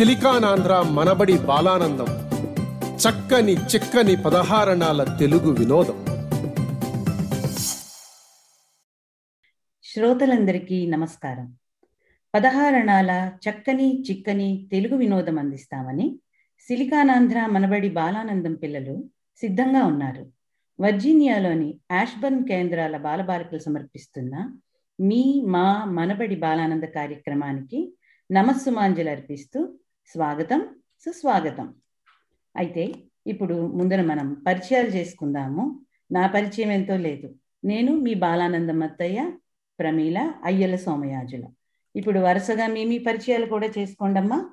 రారండోయ్ సిలికానాంధ్ర మనబడి బాలానందం. చక్కని చిక్కని పదహారణాల తెలుగు వినోదం. శ్రోతలందరికీ నమస్కారం. పదహారణాల చక్కని చిక్కని తెలుగు వినోదం అందిస్తామని సిలికానాంధ్ర మనబడి బాలానందం పిల్లలు సిద్ధంగా ఉన్నారు. వర్జీనియాలోని యాష్బర్న్ కేంద్రాల బాలబాలికలు సమర్పిస్తున్న మీ మా మనబడి బాలానంద కార్యక్రమానికి నమస్సుమాంజలు అర్పిస్తూ స్వాగతం సుస్వాగతం. అయితే ఇప్పుడు ముందర మనం పరిచయాలు చేసుకుందాము. నా పరిచయం ఎంతో లేదు. నేను మీ బాలానందమత్తయ్య ప్రమీల అయ్యల సోమయాజుల. ఇప్పుడు వరుసగా మీ మీ పరిచయాలు కూడా చేసుకోండమ్మా.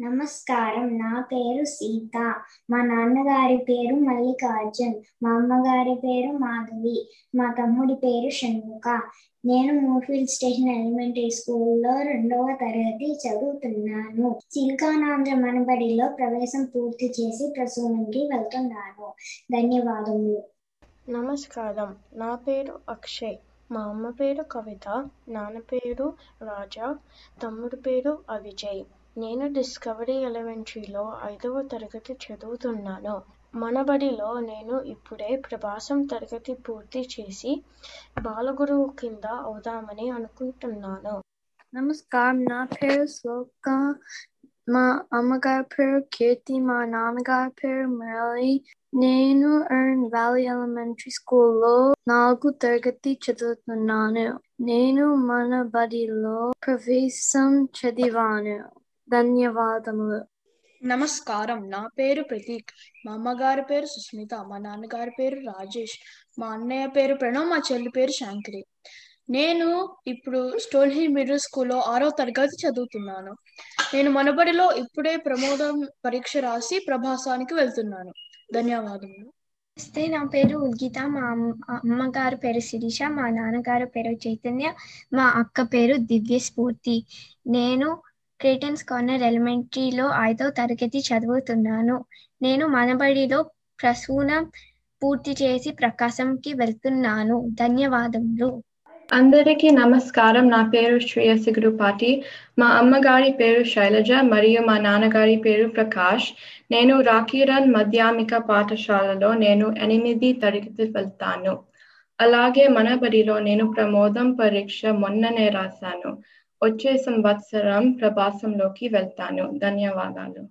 నమస్కారం. నా పేరు సీత. మా నాన్నగారి పేరు మల్లికార్జున్. మా అమ్మగారి పేరు మాధవి. మా తమ్ముడి పేరు షణ్ముఖ. నేను మూర్ఫీల్డ్ స్టేషన్ ఎలిమెంటరీ స్కూల్లో రెండవ తరగతి చదువుతున్నాను. సిల్కానాంధ్ర మనబడిలో ప్రవేశం పూర్తి చేసి ప్రసూనంకి వెళ్తున్నాను. ధన్యవాదములు. నమస్కారం. నా పేరు అక్షయ్. మా అమ్మ పేరు కవిత. నాన్న పేరు రాజా. తమ్ముడు పేరు అవిజయ్. నేను డిస్కవరీ ఎలిమెంటరీలో ఐదవ తరగతి చదువుతున్నాను. మనబడిలో నేను ఇప్పుడే ప్రభాసం తరగతి పూర్తి చేసి బాలగురువు కింద అవుదామని అనుకుంటున్నాను. నమస్కారం. నా పేరు శ్లోక మా అమ్మగారి పేరు కీర్తి. మా నాన్నగారి పేరు మురళి. నేను ఎర్న్ వ్యాలీ ఎలిమెంటరీ స్కూల్లో నాలుగు తరగతి చదువుతున్నాను. నేను మన బడిలో ప్రవేశం చదివాను. ధన్యవాదములు. నమస్కారం. నా పేరు ప్రతీక్. మా అమ్మగారి పేరు సుస్మిత. మా నాన్నగారి పేరు రాజేష్. మా అన్నయ్య పేరు ప్రణవ్. మా చెల్లి పేరు శాంకరి. నేను ఇప్పుడు స్టోన్ హిల్ మిడిల్ స్కూల్లో ఆరో తరగతి చదువుతున్నాను. నేను మనబడిలో ఇప్పుడే ప్రమోదం పరీక్ష రాసి ప్రభాసానికి వెళ్తున్నాను. ధన్యవాదములు. నమస్తే. నా పేరు ఉద్గిత మా అమ్మ- అమ్మగారు పేరు శిరీష. మా నాన్నగారు పేరు చైతన్య. మా అక్క పేరు దివ్య స్ఫూర్తి నేను క్రేటన్స్ కార్నర్ ఎలిమెంటరీలో ఐదో తరగతి చదువుతున్నాను. నేను మనబడిలో ప్రసూనం పూర్తి చేసి ప్రకాశంకి వెళ్తున్నాను. ధన్యవాదములు. అందరికీ నమస్కారం. నా పేరు శ్రేయస్ గురుపాటి. మా అమ్మగారి పేరు శైలజ మరియు మా నాన్నగారి పేరు ప్రకాష్. నేను రాకీరన్ మాధ్యమిక పాఠశాలలో నేను ఎనిమిది తరగతి వెళ్తాను. అలాగే మన బడిలో నేను ప్రమోదం పరీక్ష మొన్ననే రాశాను. వచ్చే సంవత్సరం ప్రభాసంలోకి వెళ్తాను. ధన్యవాదాలు.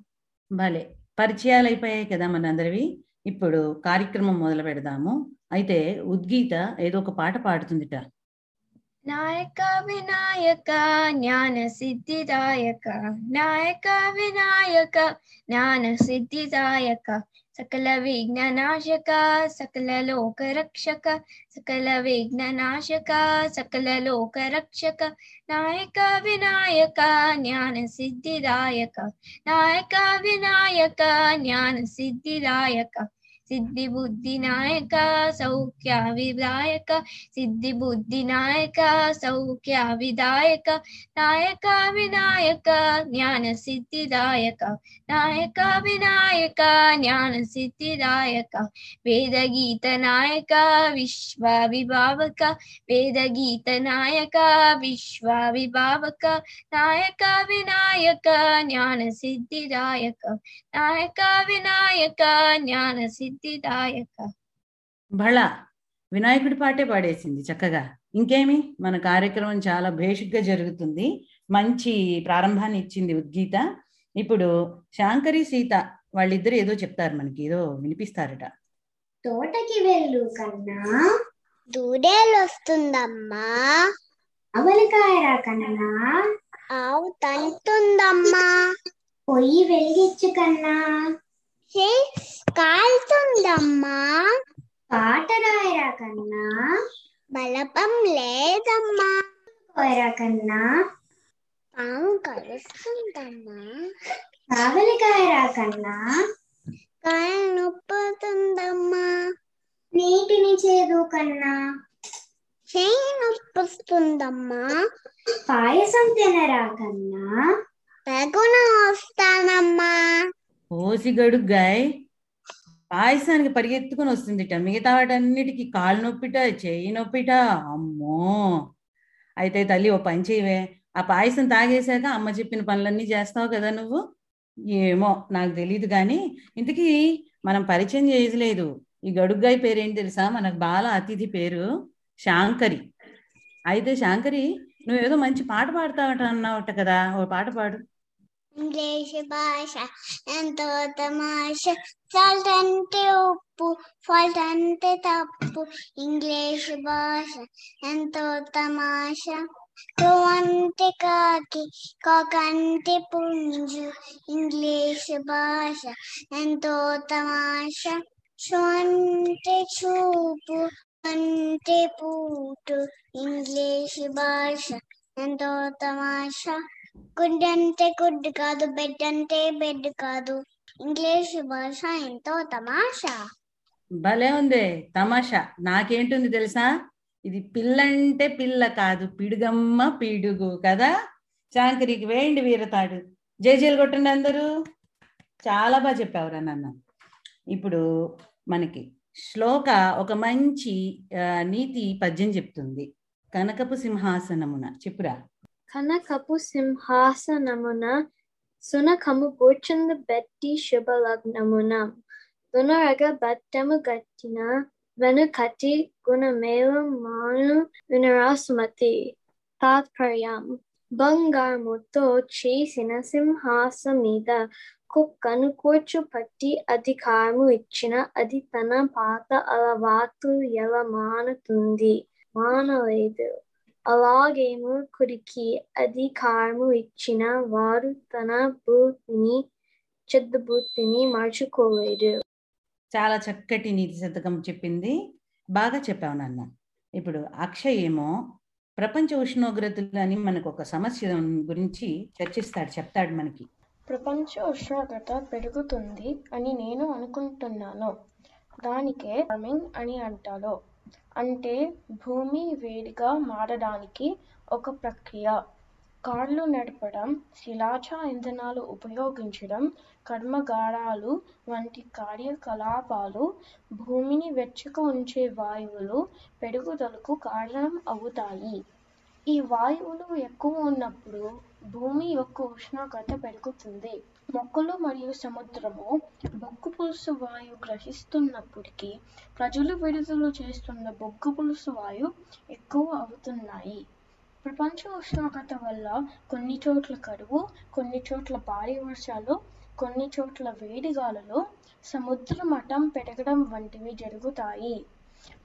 భలే. పరిచయాలు అయిపోయాయి కదా మనందరివి. ఇప్పుడు కార్యక్రమం మొదలు పెడదాము. అయితే ఉద్గీత ఏదో ఒక పాట పాడుతుందిట. నాయక వినాయక జ్ఞాన సిద్ధిదాయక నాయక వినాయక జ్ఞాన సిద్ధిదాయక सकलविघ्ननाशक सकललोकरक्षक सकलविघ्ननाशक सकललोकरक्षक नायक विनायक ज्ञान सिद्धिदायक नायक विनायक ज्ञानसिद्धिदायक। లోక రక్షక నాయక వినాయక జ్ఞాన సిద్ధిదాయక నాయక వినాయక జ్ఞాన సిద్ధిదాయక సిద్ధి బుద్ధి నాయక సౌఖ్య విదాయక సిద్ధి బుద్ధి నాయక సౌఖ్య విదాయక నాయక వినాయక జ్ఞాన సిద్ధిదాయక నాయక వినాయక జ్ఞాన సిద్ధిదాయక వేద గీత నాయక విశ్వ విభావక వేద గీత నాయక విశ్వ విభావక నాయక వినాయక జ్ఞాన సిద్ధిదాయక నాయక వినాయక జ్ఞాన సిద్ధిదాయక బళ వినాయకుడి పాటే పాడేసింది చక్కగా. ఇంకేమి? మన కార్యక్రమం చాలా భేషుగ్గా జరుగుతుంది. మంచి ప్రారంభాన్ని ఇచ్చింది ఉద్గీత. ఇప్పుడు శాంకరి సీత వాళ్ళిద్దరు ఏదో చెప్తారు మనకి ఏదో వినిపిస్తారట. తోటకి వెళ్ళు కన్నా. దూడేలు వస్తుందమ్మా. అవలికాయరా కన్నా. ఆవు తంతుందమ్మా. పొయ్యి వెలిగించు కన్నా. కాలుతుందమ్మా. పాట రాయరా కన్నా. బలపం లేదమ్మా. కోయరా కన్నా. పాము కలుస్తుందమ్మా కావలికాయరా కన్నా. కాలు నొప్పుతుందమ్మా. నీటిని చేదు కన్నా. చేయి నొప్పొస్తుందమ్మా. పాయసం తినరా కన్నా. వస్తానమ్మా ఓసి గడుగ్గాయ్ పాయసానికి పరిగెత్తుకుని వస్తుందిట. మిగతా వాటన్నిటికి కాలు నొప్పిట చేయి నొప్పిట. అమ్మో! అయితే తల్లి ఓ పని చేయవే. ఆ పాయసం తాగేశాక అమ్మ చెప్పిన పనులన్నీ చేస్తావు కదా నువ్వు? ఏమో నాకు తెలియదు కానీ ఇంతకీ మనం పరిచయం చేయలేదు ఈ గడుగ్గాయి పేరేంటి తెలుసా? మనకు బాల అతిథి పేరు శాంకరి. అయితే శాంకరి నువ్వేదో మంచి పాట పాడతావట అన్నావట కదా. ఓ పాట పాడు. ఇంగ్లీష్ భాష ఎంతో తమాష సాల్ట్ అంటే ఉప్పు ఫాల్ట్ అంటే తప్పు ఇంగ్లీష్ భాష ఎంతో తమాష క్రో అంటే కాకి కాక్ అంటే పుంజు ఇంగ్లీష్ భాష ఎంతో తమాష షో అంటే చూపు అంటే పూటు ఇంగ్లీష్ భాష ఎంతో తమాషా గుడ్ అంటే గుడ్ కాదు బెడ్ అంటే బెడ్ కాదు. ఇంగ్లీష్ భాష ఎంతో తమాషా. భలే ఉంది తమాషా. నాకేంటుంది తెలుసా? ఇది పిల్ల అంటే పిల్ల కాదు పిడుగమ్మ పిడుగు కదా? శాంకరికి వేయండి వీరతాడు. జేజీలు కొట్టండి అందరూ. చాలా బాగా చెప్పావురా నాన్న. ఇప్పుడు మనకి శ్లోక ఒక మంచి నీతి పద్యం చెప్తుంది. కనకపు సింహాసనమున. చెప్పురా. కనకపు సింహాసనమున సునకము కూర్చుంది బెట్టి శుభలగ్నమున దునరగ బట్టము గట్టిన వెనుకటి గుణమేలు మాను వినరాసుమతి తాత్పర్యం బంగారముతో చేసిన సింహాస మీద కుక్కను కూర్చోపట్టి అధికారము ఇచ్చిన అది తన పాత అలవాటు ఎలా మానుతుంది మానలేదు అలాగే మూర్ఖుడికి అధికారము ఇచ్చిన వారు తన బుద్ధిని చెడ్డ బుద్ధిని మార్చుకోలేరు చాలా చక్కటి నీతి శతకం చెప్పింది. బాగా చెప్పావు నాన్న. ఇప్పుడు అక్షయ్ ఏమో ప్రపంచ ఉష్ణోగ్రతలు అని మనకు ఒక సమస్య గురించి చర్చిస్తాడు చెప్తాడు మనకి. ప్రపంచ ఉష్ణోగ్రత పెరుగుతుంది అని నేను అనుకుంటున్నాను. దానికే వార్మింగ్ అని అంటారు. అంటే భూమి వేడిగా మారడానికి ఒక ప్రక్రియ. కార్లు నడపడం శిలాజ ఇంధనాలు ఉపయోగించడం కర్మగారాలు వంటి కార్యకలాపాలు భూమిని వెచ్చగా ఉంచే వాయువులు పెరుగుదలకు కారణం అవుతాయి. ఈ వాయువులు ఎక్కువ ఉన్నప్పుడు భూమి యొక్క ఉష్ణోగ్రత పెరుగుతుంది. మొక్కలు మరియు సముద్రము బొగ్గు పులుసు వాయు గ్రహిస్తున్నప్పటికీ ప్రజలు విడుదల చేస్తున్న బొగ్గు పులుసు వాయు ఎక్కువ అవుతున్నాయి. ప్రపంచ ఉష్ణోగ్రత వల్ల కొన్ని చోట్ల కరువు కొన్ని చోట్ల భారీ వర్షాలు కొన్ని చోట్ల వేడిగాలలో సముద్ర మఠం పెరగడం వంటివి జరుగుతాయి.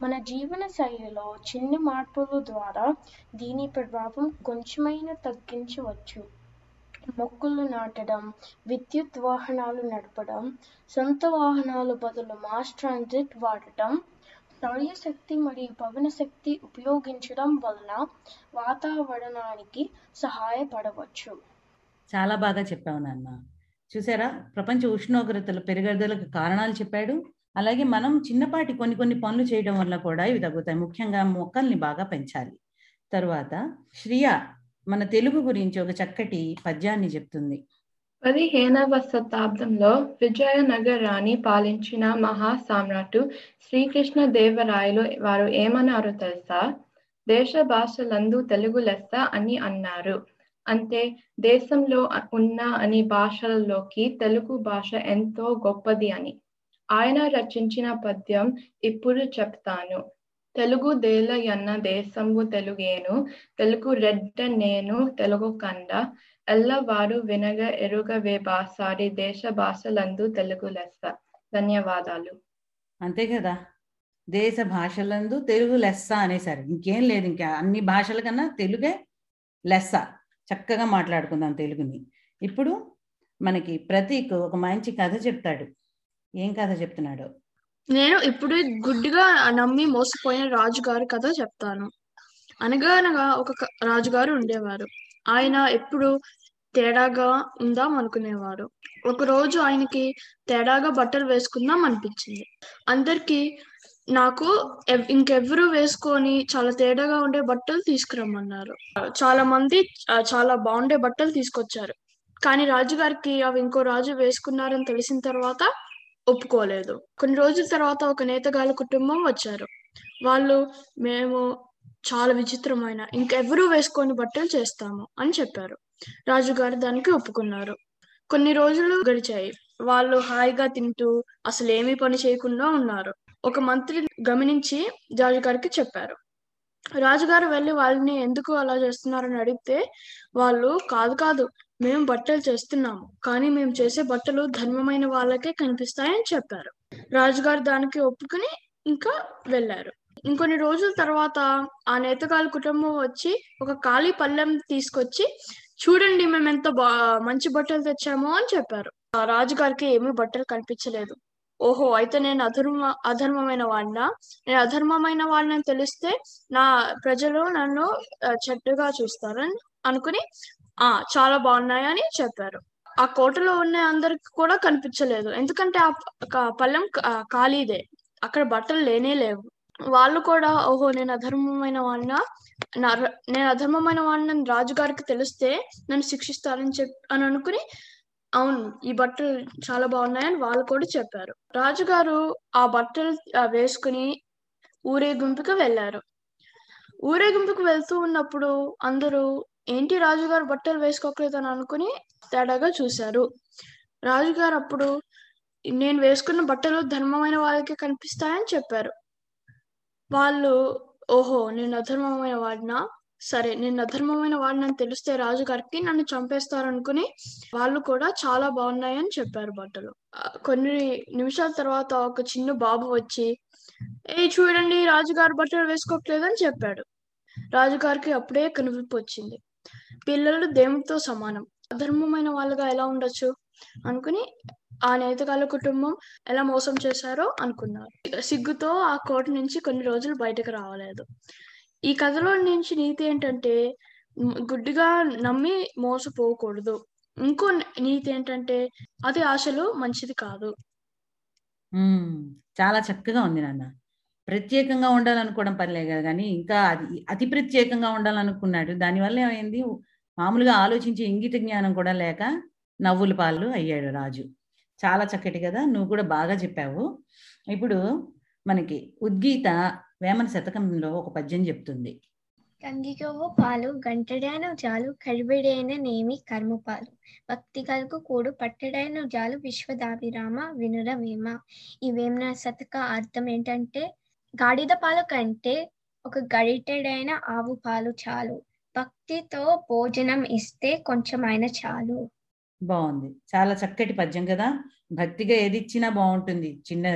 మన జీవన శైలిలో చిన్న మార్పుల ద్వారా దీని ప్రభావం కొంచెమైనా తగ్గించవచ్చు. మొక్కలు నాటడం విద్యుత్ వాహనాలు నడపడం సొంత వాహనాలు బదులు మాస్ ట్రాన్సిట్ వాడటం సౌరశక్తి మరియు పవన శక్తి ఉపయోగించడం వలన వాతావరణానికి సహాయపడవచ్చు. చాలా బాగా చెప్పావు నాన్న. చూసారా? ప్రపంచ ఉష్ణోగ్రతలు పెరుగుదలకు కారణాలు చెప్పాడు. అలాగే మనం చిన్నపాటి కొన్ని కొన్ని పనులు చేయడం వల్ల కూడా ఇవి తగ్గుతాయి. ముఖ్యంగా మొక్కల్ని బాగా పెంచాలి. తర్వాత శ్రియ మన తెలుగు గురించి ఒక చక్కటి పద్యాన్ని చెప్తుంది. పదిహేనవ శతాబ్దంలో విజయనగరాన్ని పాలించిన మహా సామ్రాటు శ్రీకృష్ణ దేవరాయలు వారు ఏమన్నారు తెలుసా? దేశ భాషలందు తెలుగు లెస్స అని అన్నారు. అంటే దేశంలో ఉన్న అన్ని భాషలలోకి తెలుగు భాష ఎంతో గొప్పది అని. ఆయన రచించిన పద్యం ఇప్పుడు చెప్తాను. తెలుగు దేల ఎన్న దేశంబు తెలుగేను తెలుగు రెడ్డ నేను తెలుగు కండ ఎల్లవారు వినగ ఎరుగవే బాసారి దేశ భాషలందు తెలుగు లెస్స. ధన్యవాదాలు. అంతే కదా? దేశ భాషలందు తెలుగు లెస్స అనేసారు. ఇంకేం లేదు ఇంకా. అన్ని భాషల కన్నా తెలుగే లెస్స. చక్కగా మాట్లాడుకుందాం తెలుగుని. ఇప్పుడు మనకి ప్రతీక్ ఒక మంచి కథ చెప్తాడు. ఏం కథ చెప్తున్నాడు? నేను ఇప్పుడు గుడ్డిగా నమ్మి మోసపోయిన రాజుగారి కథ చెప్తాను. అనగానగా ఒక రాజుగారు ఉండేవారు. ఆయన ఎప్పుడు తేడాగా ఉందాం అనుకునేవారు. ఒక రోజు ఆయనకి తేడాగా బట్టలు వేసుకుందాం అనిపించింది. అందరికి నాకు ఎవ్- ఇంకెవ్వరు వేసుకొని చాలా తేడాగా ఉండే బట్టలు తీసుకురమ్మన్నారు. చాలా మంది చాలా బాగుండే బట్టలు తీసుకొచ్చారు. కానీ రాజుగారికి అవి ఇంకో రాజు వేసుకున్నారని తెలిసిన తర్వాత ఒప్పుకోలేదు. కొన్ని రోజుల తర్వాత ఒక నేతగాళ్ళ కుటుంబం వచ్చారు. వాళ్ళు మేము చాలా విచిత్రమైన ఇంకెవరూ వేసుకొని బట్టలు చేస్తాము అని చెప్పారు. రాజుగారు దానికి ఒప్పుకున్నారు. కొన్ని రోజులు గడిచాయి. వాళ్ళు హాయిగా తింటూ అసలు ఏమీ పని చేయకుండా ఉన్నారు. ఒక మంత్రి గమనించి రాజుగారికి చెప్పారు. రాజుగారు వెళ్ళి వాళ్ళని ఎందుకు అలా చేస్తున్నారని అడిగితే వాళ్ళు కాదు కాదు మేము బట్టలు చేస్తున్నాము కానీ మేము చేసే బట్టలు ధర్మమైన వాళ్ళకే కనిపిస్తాయని చెప్పారు. రాజుగారు దానికి ఒప్పుకుని ఇంకా వెళ్ళారు. ఇంకొన్ని రోజుల తర్వాత ఆ నేతగాళ్ళ కుటుంబం వచ్చి ఒక ఖాళీ పళ్ళెం తీసుకొచ్చి చూడండి మేము ఎంత బా మంచి బట్టలు తెచ్చామో అని చెప్పారు. ఆ రాజుగారికి ఏమీ బట్టలు కనిపించలేదు. ఓహో అయితే నేను అధర్మ అధర్మమైన వాడినా? నేను అధర్మమైన వాడిని తెలిస్తే నా ప్రజలు నన్ను చెట్టుగా చూస్తారని అనుకుని ఆ చాలా బాగున్నాయని చెప్పారు. ఆ కోటలో ఉన్న అందరికి కూడా కనిపించలేదు. ఎందుకంటే ఆ పల్లెం ఖాళీదే. అక్కడ బట్టలు లేనే లేవు. వాళ్ళు కూడా ఓహో నేను అధర్మమైన వాడినా? నేను అధర్మమైన వాడిని రాజుగారికి తెలిస్తే నన్ను శిక్షిస్తారని చెప్ అని అనుకుని అవును ఈ బట్టలు చాలా బాగున్నాయని వాళ్ళు కూడా చెప్పారు. రాజుగారు ఆ బట్టలు వేసుకుని ఊరేగింపుకి వెళ్ళారు. ఊరేగింపుకి వెళ్తూ ఉన్నప్పుడు అందరూ ఏంటి రాజుగారు బట్టలు వేసుకోకలేదు అని అనుకుని తేడాగా చూశారు. రాజుగారు అప్పుడు నేను వేసుకున్న బట్టలు ధర్మమైన వాళ్ళకి కనిపిస్తాయని చెప్పారు. వాళ్ళు ఓహో నేను అధర్మమైన వాడినా? సరే నేను అధర్మమైన వాడినని తెలిస్తే రాజుగారికి నన్ను చంపేస్తారు అనుకుని వాళ్ళు కూడా చాలా బాగున్నాయని చెప్పారు బట్టలు. కొన్ని నిమిషాల తర్వాత ఒక చిన్న బాబు వచ్చి ఏ చూడండి రాజుగారు బట్టలు వేసుకోవట్లేదని చెప్పాడు. రాజుగారికి అప్పుడే కనువిప్పు వచ్చింది. పిల్లలు దేవుడితో సమానం. అధర్మమైన వాళ్ళగా ఎలా ఉండొచ్చు? అనుకుని ఆ నేతగాళ్ళ కుటుంబం ఎలా మోసం చేశారో అనుకున్నారు. సిగ్గుతో ఆ కోట నుంచి కొన్ని రోజులు బయటకు రావలేదు. ఈ కథలో నుంచి నీతి ఏంటంటే గుడ్డిగా నమ్మి మోసపోకూడదు. ఇంకో నీతి ఏంటంటే అది ఆశలు మంచిది కాదు. ఉమ్, చాలా చక్కగా ఉంది నాన్న. ప్రత్యేకంగా ఉండాలనుకోవడం పర్లే కదా కానీ ఇంకా అది అతి ప్రత్యేకంగా ఉండాలనుకున్నాడు. దానివల్ల ఏమైంది? మామూలుగా ఆలోచించే ఇంగిత జ్ఞానం కూడా లేక నవ్వుల పాలు అయ్యాడు రాజు. చాలా చక్కటి కదా నువ్వు కూడా బాగా చెప్పావు. ఇప్పుడు మనకి ఉద్గీత వేమన శతకంలో ఒక పద్యం చెప్తుంది. కంగికవ్వ పాలు గంటడైన జాలు కడిబెడైన నేమి కర్మపాలు. భక్తి కలుగు కూడు పట్టడైన జాలు విశ్వదాభిరామ వినురవేమ ఈ వేమన శతక అర్థం ఏంటంటే గాడిద పాలు కంటే ఒక గరిటెడైన ఆవు పాలు చాలు. భక్తితో భోజనం ఇస్తే కొంచెమైనా చాలు. బాగుంది. చాలా చక్కటి పద్యం కదా. భక్తిగా ఏది ఇచ్చినా బాగుంటుంది. చిన్న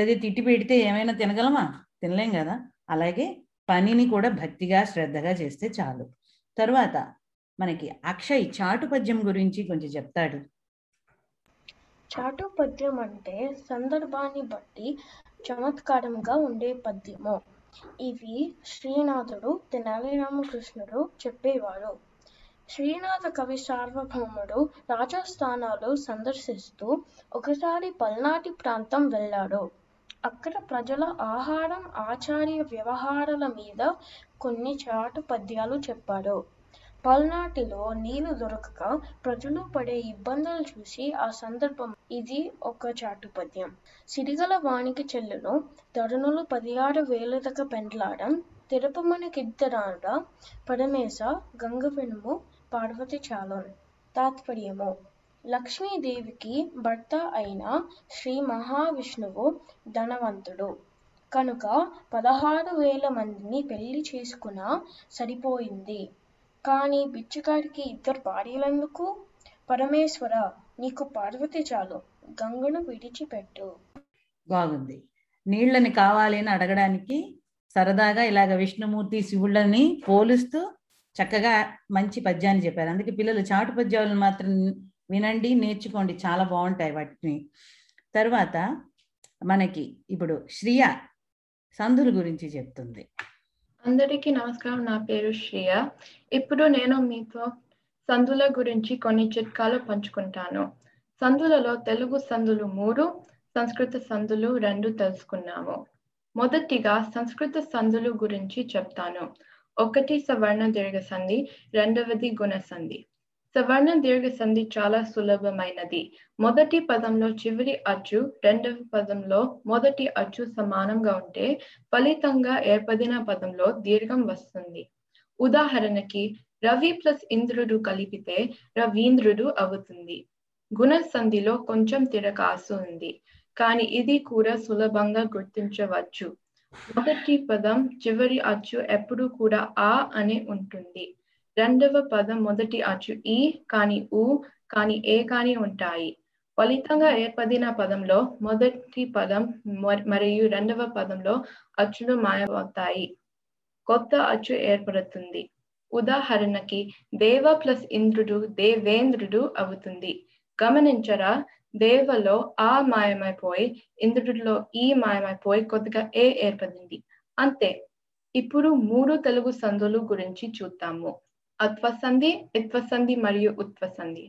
అది తిట్టి పెడితే ఏమైనా తినగలమా? తినలేం కదా. అలాగే పనిని కూడా భక్తిగా శ్రద్ధగా చేస్తే చాలు. తరువాత మనకి అక్షయ్ చాటు పద్యం గురించి కొంచెం చెప్తాడు. చాటు పద్యం అంటే సందర్భాన్ని బట్టి చమత్కారంగా ఉండే పద్యము. ఇవి శ్రీనాథుడు తెనాలి రామకృష్ణుడు చెప్పేవారు. శ్రీనాథ కవి సార్వభౌముడు రాజస్థానాలు సందర్శిస్తూ ఒకసారి పల్నాటి ప్రాంతం వెళ్ళాడు. అక్కడ ప్రజల ఆహారం ఆచార్య వ్యవహారాల మీద కొన్ని చాటు పద్యాలు చెప్పాడు. పల్నాటిలో నీళ్ళు దొరకక ప్రజలు పడే ఇబ్బందులు చూసి ఆ సందర్భం ఇది ఒక చాటు పద్యం. సిరిగల వాణికి చెల్లును తరుణులు పదిహారు వేలదక పెండ్లాడం తిరుపమనకిద్దరాడ పరమేశ గంగ పార్వతి చాలోన్. తాత్పర్యము. లక్ష్మీదేవికి భర్త అయిన శ్రీ మహావిష్ణువు ధనవంతుడు. కనుక పదహారు వేల మందిని పెళ్ళి చేసుకున్న సరిపోయింది. కానీ బిచ్చగాడికి ఇద్దరు భార్యలందుకు? పరమేశ్వర నీకు పార్వతి చాలు. గంగను విడిచిపెట్టు. బాగుంది. నీళ్ళని కావాలి అని అడగడానికి సరదాగా ఇలాగ విష్ణుమూర్తి శివుళ్ళని పోలుస్తూ చక్కగా మంచి పద్యాన్ని చెప్పారు. అందుకే పిల్లలు చాటు పద్యాలను మాత్రం వినండి నేర్చుకోండి. చాలా బాగుంటాయి వాటిని. తర్వాత మనకి ఇప్పుడు శ్రియ సంధుల గురించి చెప్తుంది. అందరికీ నమస్కారం. నా పేరు శ్రియ. ఇప్పుడు నేను మీతో సంధుల గురించి కొన్ని చిట్కాలు పంచుకుంటాను. సంధులలో తెలుగు సంధులు మూడు సంస్కృత సంధులు రెండు తెలుసుకున్నాము. మొదటిగా సంస్కృత సంధులు గురించి చెప్తాను. ఒకటి సవర్ణ దీర్ఘ సంధి రెండవది గుణ సంధి. సవర్ణ దీర్ఘ సంధి చాలా సులభమైనది మొదటి పదంలో చివరి అచ్చు రెండవ పదంలో మొదటి అచ్చు సమానంగా ఉంటే ఫలితంగా ఏర్పడిన పదంలో దీర్ఘం వస్తుంది. ఉదాహరణకి రవి ప్లస్ ఇంద్రుడు కలిపితే రవీంద్రుడు అవుతుంది. గుణ సంధిలో కొంచెం తిరకాసు ఉంది. కానీ ఇది కూడా సులభంగా గుర్తించవచ్చు. మొదటి పదం చివరి అచ్చు ఎప్పుడు కూడా ఆ అని ఉంటుంది. రెండవ పదం మొదటి అచ్చు ఈ కానీ ఊ కానీ ఏ కానీ ఉంటాయి. ఫలితంగా ఏర్పడిన పదంలో మొదటి పదం మరియు రెండవ పదంలో అచ్చులు మాయమవుతాయి. కొత్త అచ్చు ఏర్పడుతుంది. ఉదాహరణకి దేవ ప్లస్ ఇంద్రుడు దేవేంద్రుడు అవుతుంది. గమనించరా దేవలో ఆ మాయమైపోయి ఇంద్రుడిలో ఈ మాయమైపోయి కొద్దిగా ఏ ఏర్పడింది? అంతే. ఇప్పుడు మూడు తెలుగు సందులు గురించి చూద్దాము. అత్వసంధి ఇత్వసంధి మరియు ఉత్వసంధి.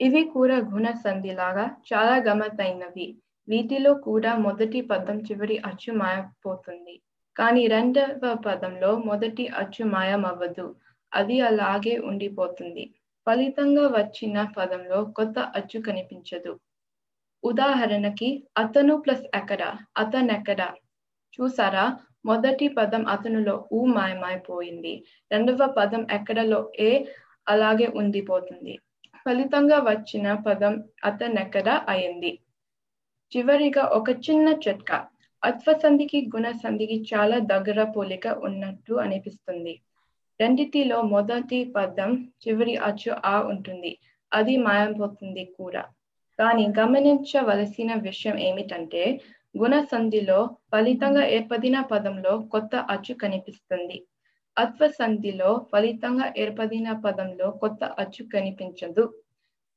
ఇవి కూడా గుణ సంధి లాగా చాలా గమ్మతైనవి వీటిలో కూడా మొదటి పదం చివరి అచ్చు మాయపోతుంది. కానీ రెండవ పదంలో మొదటి అచ్చు మాయమవ్వదు. అది అలాగే ఉండిపోతుంది. ఫలితంగా వచ్చిన పదంలో కొత్త అచ్చు కనిపించదు. ఉదాహరణకి అతను ప్లస్ ఎక్కడ అతనెక్కడ చూసారా? మొదటి పదం అతనులో ఊ మాయమైపోయింది. రెండవ పదం ఎక్కడలో ఏ? అలాగే ఉండిపోతుంది. ఫలితంగా వచ్చిన పదం అతనెక్కడ అయింది? చివరిగా ఒక చిన్న చిట్కా. అత్వసంధికి గుణ సంధికి చాలా దగ్గర పోలిక ఉన్నట్టు అనిపిస్తుంది. రెండిటిలో మొదటి పదం చివరి అచ్చు ఆ ఉంటుంది. అది మాయపోతుంది కూడా. కానీ గమనించవలసిన విషయం ఏమిటంటే గుణ సంధిలో ఫలితంగా ఏర్పడిన పదంలో కొత్త అచ్చు కనిపిస్తుంది. అత్వ సంధిలో ఫలితంగా ఏర్పడిన పదంలో కొత్త అచ్చు కనిపించదు.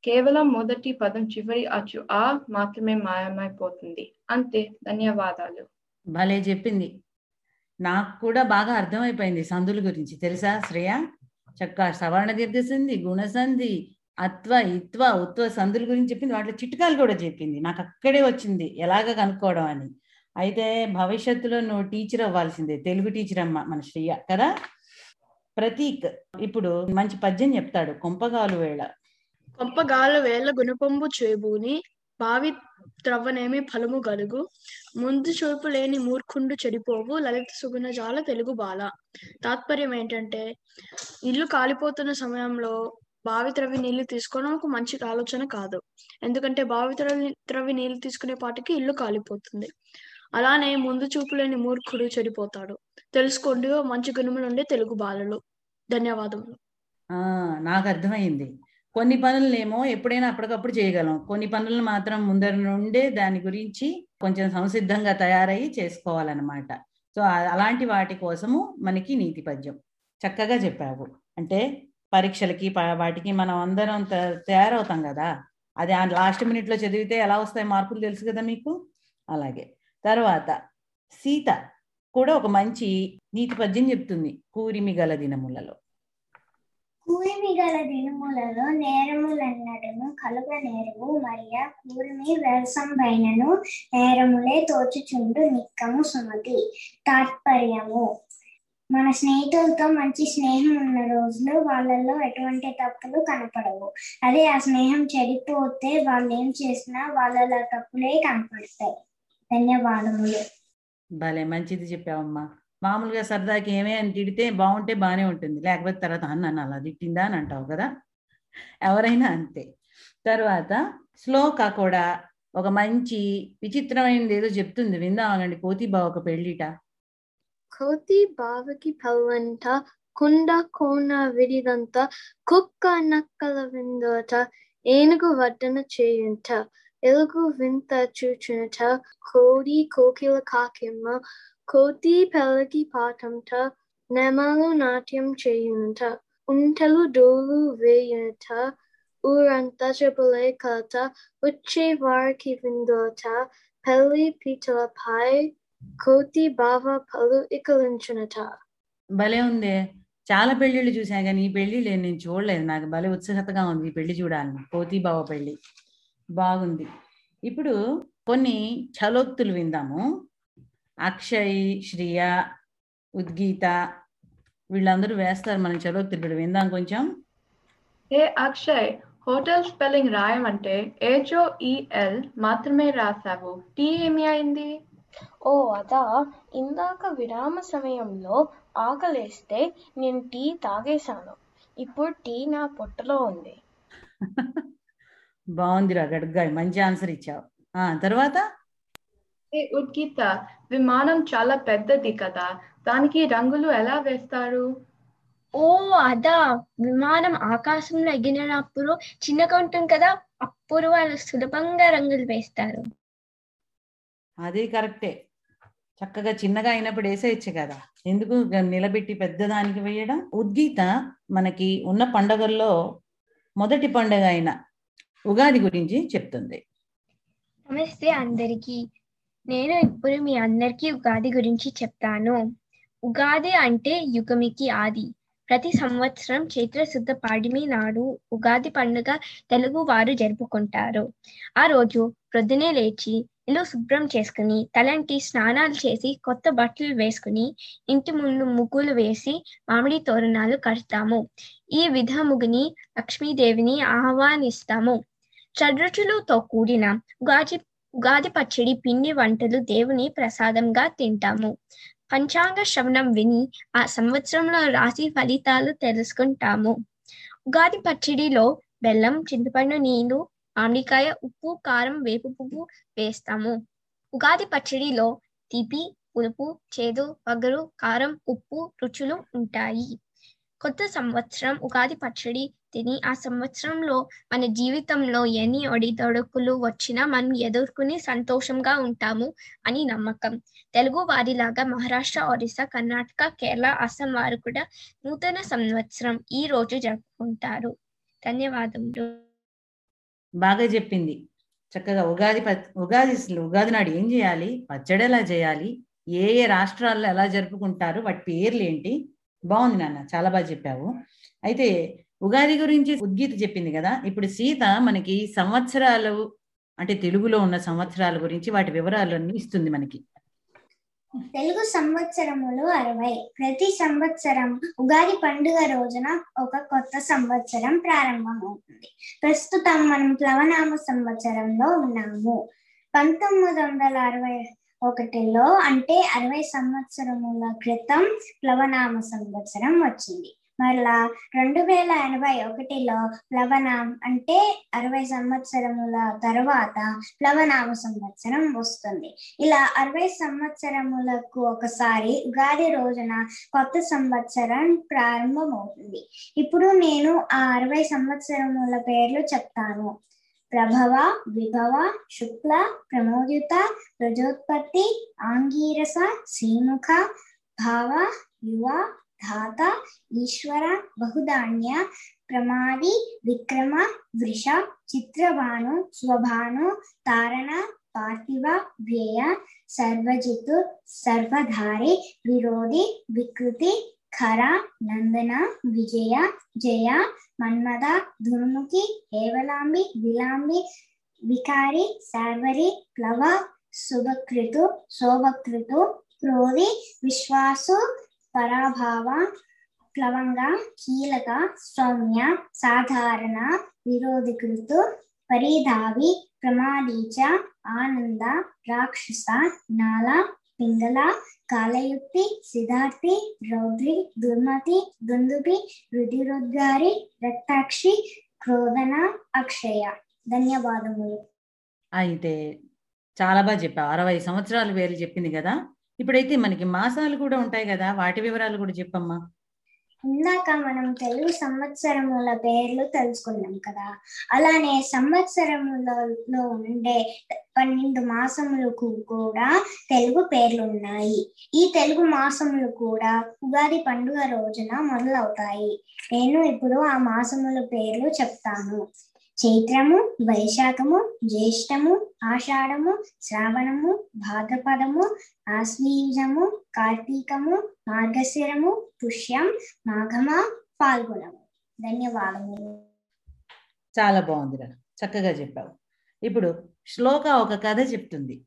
కేవలం మొదటి పదం చివరి అచ్చు ఆ మాత్రమే మాయమైపోతుంది. అంతే ధన్యవాదాలు. భలే చెప్పింది. నాకు కూడా బాగా అర్థమైపోయింది సంధుల గురించి. తెలుసా శ్రేయ? చక్క సవర్ణ దీర్ఘసంధి గుణసంధి అత్వ ఇత్వ ఉత్వ సంధుల గురించి చెప్పింది వాటిలో చిట్కాలు కూడా చెప్పింది. నాకు అక్కడే వచ్చింది ఎలాగ కనుక్కోవడం అని. అయితే భవిష్యత్తులో నువ్వు టీచర్ అవ్వాల్సిందే తెలుగు టీచర్ అమ్మ మన శ్రీయ కదా? ప్రతీక్ ఇప్పుడు మంచి పద్యం చెప్తాడు కొంపగాలు వేళ. కొంపగాలు వేళ గుణపంబు చేబూని బావి త్రవ్వనేమి ఫలము గలుగు. ముందు చూపు లేని మూర్ఖుండు చెడిపోవు లలిత సుగుణజాల తెలుగు బాల. తాత్పర్యం ఏంటంటే ఇల్లు కాలిపోతున్న సమయంలో బావి త్రవి నీళ్ళు తీసుకోవడం ఒక మంచి ఆలోచన కాదు. ఎందుకంటే బావి త్రవి త్రవి నీళ్ళు తీసుకునే పాటికి ఇల్లు కాలిపోతుంది. అలానే ముందు చూపులేని మూర్ఖుడు చెడిపోతాడు. తెలుసుకోండి మంచి గుణములు ఉండే తెలుగు బాలలు. ధన్యవాదములు. ఆ నాకు అర్థమైంది. కొన్ని పనులనేమో ఎప్పుడైనా అప్పటికప్పుడు చేయగలం. కొన్ని పనులను మాత్రం ముందర నుండే దాని గురించి కొంచెం సంసిద్ధంగా తయారయ్యి చేసుకోవాలన్నమాట. సో అలాంటి వాటి కోసము మనకి నీతి పద్యం. చక్కగా చెప్పావు. అంటే పరీక్షలకి వాటికి మనం అందరం తయారవుతాం కదా. అది ఆ లాస్ట్ మినిట్లో చదివితే ఎలా వస్తాయి మార్కులు తెలుసు కదా మీకు? అలాగే. తర్వాత సీత కూడా ఒక మంచి నీతి పద్యం చెప్తుంది కూరిమి గల దినములలో. కూరిమి గల దినములలో నేరములన్నడను కలుగ నేరము మరియ కూరిమి వ్యవసంబైనను నేరములే తోచుచుండు నిక్కము సుమతి. తాత్పర్యము. మన స్నేహితులతో మంచి స్నేహం ఉన్న రోజులు వాళ్ళల్లో ఎటువంటి తప్పులు కనపడవు. అదే ఆ స్నేహం చెడిపోతే వాళ్ళు ఏం చేసినా వాళ్ళ తప్పులే కనపడతాయి. ధన్యవాదములు. భలే మంచిది చెప్పావమ్మా. మామూలుగా సరదాకి ఏమే అని తిడితే బాగుంటే బాగానే ఉంటుంది. లేకపోతే తర్వాత అన్న నన్ను అలా తిట్టిందా అని అంటావు కదా. ఎవరైనా అంతే. తర్వాత శ్లోక కూడా ఒక మంచి విచిత్రమైనది ఏదో చెప్తుంది. విందామనండి కోతి బావ ఒక పెళ్ళిట. కోతి బావకి పల్లంట కుండ కోన విడిదంత కుక్క నక్కల విందోట ఏనుగు వడ్డన చేయుంట ఎలుగు వింత చూచునట కోడి కోకిల కాకిమ్మ కోతి పెళ్ళకి పాఠంట నెమలు నాట్యం చేయునట ఉంటలు డోలు వేయునట ఊరంతా చెప్పులే కలత వచ్చే వారికి విందోట పెళ్ళి పీటలపై కోతి బావ పలు ఇకలించునట. భలే ఉందే. చాలా పెళ్ళిళ్ళు చూసా కానీ ఈ పెళ్ళి నేను చూడలేదు. నాకు భలే ఉత్సుకతగా ఉంది ఈ పెళ్ళి చూడాలని. కోతి బావ పెళ్ళి బాగుంది. ఇప్పుడు కొన్ని చలోక్తులు విందాము. అక్షయ్ శ్రియ ఉద్గీత వీళ్ళందరూ వేస్తారు మనం చలోక్తులు ఇప్పుడు. విందాం కొంచెం. ఏ అక్షయ్ హోటల్ స్పెల్లింగ్ రాయమంటే ఏజో ఈఎల్ మాత్రమే రాసావు. టీ ఏమి అయింది? ఓ అదా? ఇందాక విరామ సమయంలో ఆకలేస్తే నేను టీ తాగేశాను. ఇప్పుడు టీ నా పొట్టలో ఉంది. బాగుందిరా గడుగ్గాయ్ మంచి ఆన్సర్ ఇచ్చావు. ఆ తర్వాత? ఏ ఉద్గీత విమానం చాలా పెద్దది కదా. దానికి రంగులు ఎలా వేస్తారు? ఓ అదా. విమానం ఆకాశంలో ఎగిరినప్పుడు చిన్నగా ఉంటుంది కదా. అప్పుడు వాళ్ళు సులభంగా రంగులు వేస్తారు. అది కరెక్టే. చక్కగా చిన్నగా అయినప్పుడు వేసేయచ్చు కదా. ఎందుకు నిలబెట్టి పెద్దదానికి వేయడం? ఉద్గీత మనకి ఉన్న పండగల్లో మొదటి పండగ అయిన ఉగాది గురించి చెప్తుంది. నమస్తే అందరికీ. నేను ఇప్పుడు మీ అందరికీ ఉగాది గురించి చెప్తాను. ఉగాది అంటే యుగమికి ఆది. ప్రతి సంవత్సరం చైత్ర శుద్ధ పాడిమి నాడు ఉగాది పండుగ తెలుగు వారు జరుపుకుంటారు. ఆ రోజు ప్రొద్దునే లేచి ఇల్లు శుభ్రం చేసుకుని తలంటి స్నానాలు చేసి కొత్త బట్టలు వేసుకుని ఇంటి ముందు ముగ్గులు వేసి మామిడి తోరణాలు కడతాము. ఈ విధముగుని లక్ష్మీదేవిని ఆహ్వానిస్తాము. షడ్రుచులతో కూడిన ఉగాది ఉగాది పచ్చడి పిండి వంటలు దేవుని ప్రసాదంగా తింటాము. పంచాంగ శ్రవణం విని ఆ సంవత్సరంలో రాశి ఫలితాలు తెలుసుకుంటాము. ఉగాది పచ్చడిలో బెల్లం చింతపండు నీళ్ళు మామిడికాయ ఉప్పు కారం వేపు పువ్వు వేస్తాము. ఉగాది పచ్చడిలో తీపి పులుపు చేదు వగరు కారం ఉప్పు రుచులు ఉంటాయి. కొత్త సంవత్సరం ఉగాది పచ్చడి తిని ఆ సంవత్సరంలో మన జీవితంలో ఎన్ని ఒడిదొడుకులు వచ్చినా మనం ఎదుర్కొని సంతోషంగా ఉంటాము అని నమ్మకం. తెలుగు వారిలాగా మహారాష్ట్ర ఒరిస్సా కర్ణాటక కేరళ అస్సాం వారు కూడా నూతన సంవత్సరం ఈ రోజు జరుపుకుంటారు. ధన్యవాదములు. బాగా చెప్పింది. చక్కగా ఉగాది ప- ఉగాది ఉగాది నాడు ఏం చేయాలి? పచ్చడి ఎలా చేయాలి? ఏ ఏ రాష్ట్రాల్లో ఎలా జరుపుకుంటారు? వాటి పేర్లు ఏంటి? బాగుంది నాన్న చాలా బాగా చెప్పావు. అయితే ఉగాది గురించి ఉద్గీత చెప్పింది కదా? ఇప్పుడు సీత మనకి సంవత్సరాలు అంటే తెలుగులో ఉన్న సంవత్సరాల గురించి వాటి వివరాలన్నీ ఇస్తుంది మనకి. తెలుగు సంవత్సరములు అరవై. ప్రతి సంవత్సరం ఉగాది పండుగ రోజున ఒక కొత్త సంవత్సరం ప్రారంభమవుతుంది. ప్రస్తుతం మనం ప్లవనామ సంవత్సరంలో ఉన్నాము. పంతొమ్మిది వందల అరవై ఒకటిలో అంటే అరవై సంవత్సరముల క్రితం ప్లవనామ సంవత్సరం వచ్చింది. మరలా రెండు వేల ఎనభై ఒకటిలో ప్లవనాం అంటే అరవై సంవత్సరముల తర్వాత ప్లవనామ సంవత్సరం వస్తుంది. ఇలా అరవై సంవత్సరములకు ఒకసారి ఉగాది రోజున కొత్త సంవత్సరం ప్రారంభమవుతుంది. ఇప్పుడు నేను ఆ అరవై సంవత్సరముల పేర్లు చెప్తాను. ప్రభవ విభవ శుక్ల ప్రమోదిత ప్రజోత్పత్తి ఆంగీరస శ్రీముఖ భావ యువ धाता, ईश्वर, बहुधान्य, प्रमादी, विक्रम, वृष, चित्रभानु, स्वभानु, तारण, पार्थिव, व्यय, सर्वजित, सर्वधारे, विरोधी, विकृति ಖರ ನಂದನ विजय, जय ಮನ್ಮದ ದುರ್ಮುಖಿ ಹೇವಲಾಂಬಿ ವಿಲಾಂಬಿ विकारी, सर्वरी, प्लव ಶುಭಕೃತು ಶೋಭಕೃತು क्रोधी, विश्वासु పరాభావ ప్లవంగ కీలక సౌమ్య సాధారణ విరోధికృతు పరిధావి ప్రమాదీచ ఆనంద రాక్షస నాల పింగళ కాలయుక్తి సిద్ధార్థి రౌద్రి దుర్మతి దుందుబి రుధిరోద్గారి రక్తాక్షి క్రోధన అక్షయ. ధన్యవాదములు. అయితే చాలా బాగా చెప్పావు. అరవై సంవత్సరాల పేర్లు చెప్పింది కదా? ఇప్పుడైతే మనకి మాసాలు కూడా ఉంటాయి కదా వాటి వివరాలు కూడా చెప్పమ్మా. ఇందాక మనం తెలుగు సంవత్సరముల పేర్లు తెలుసుకున్నాం కదా అలానే సంవత్సరములలో ఉండే పన్నెండు మాసములకు కూడా తెలుగు పేర్లు ఉన్నాయి. ఈ తెలుగు మాసములు కూడా ఉగాది పండుగ రోజున మొదలవుతాయి. నేను ఇప్పుడు ఆ మాసముల పేర్లు చెప్తాను. చైత్రము వైశాఖము జ్యేష్టము ఆషాఢము శ్రావణము భాద్రపదము ఆశ్వీజము కార్తీకము మార్గశిరము పుష్యం మాఘమ పాల్గొనము ధన్యవాదములు. చాలా బాగుందిరా చక్కగా చెప్పావు. ఇప్పుడు శ్లోక ఒక కథ చెప్తుంది.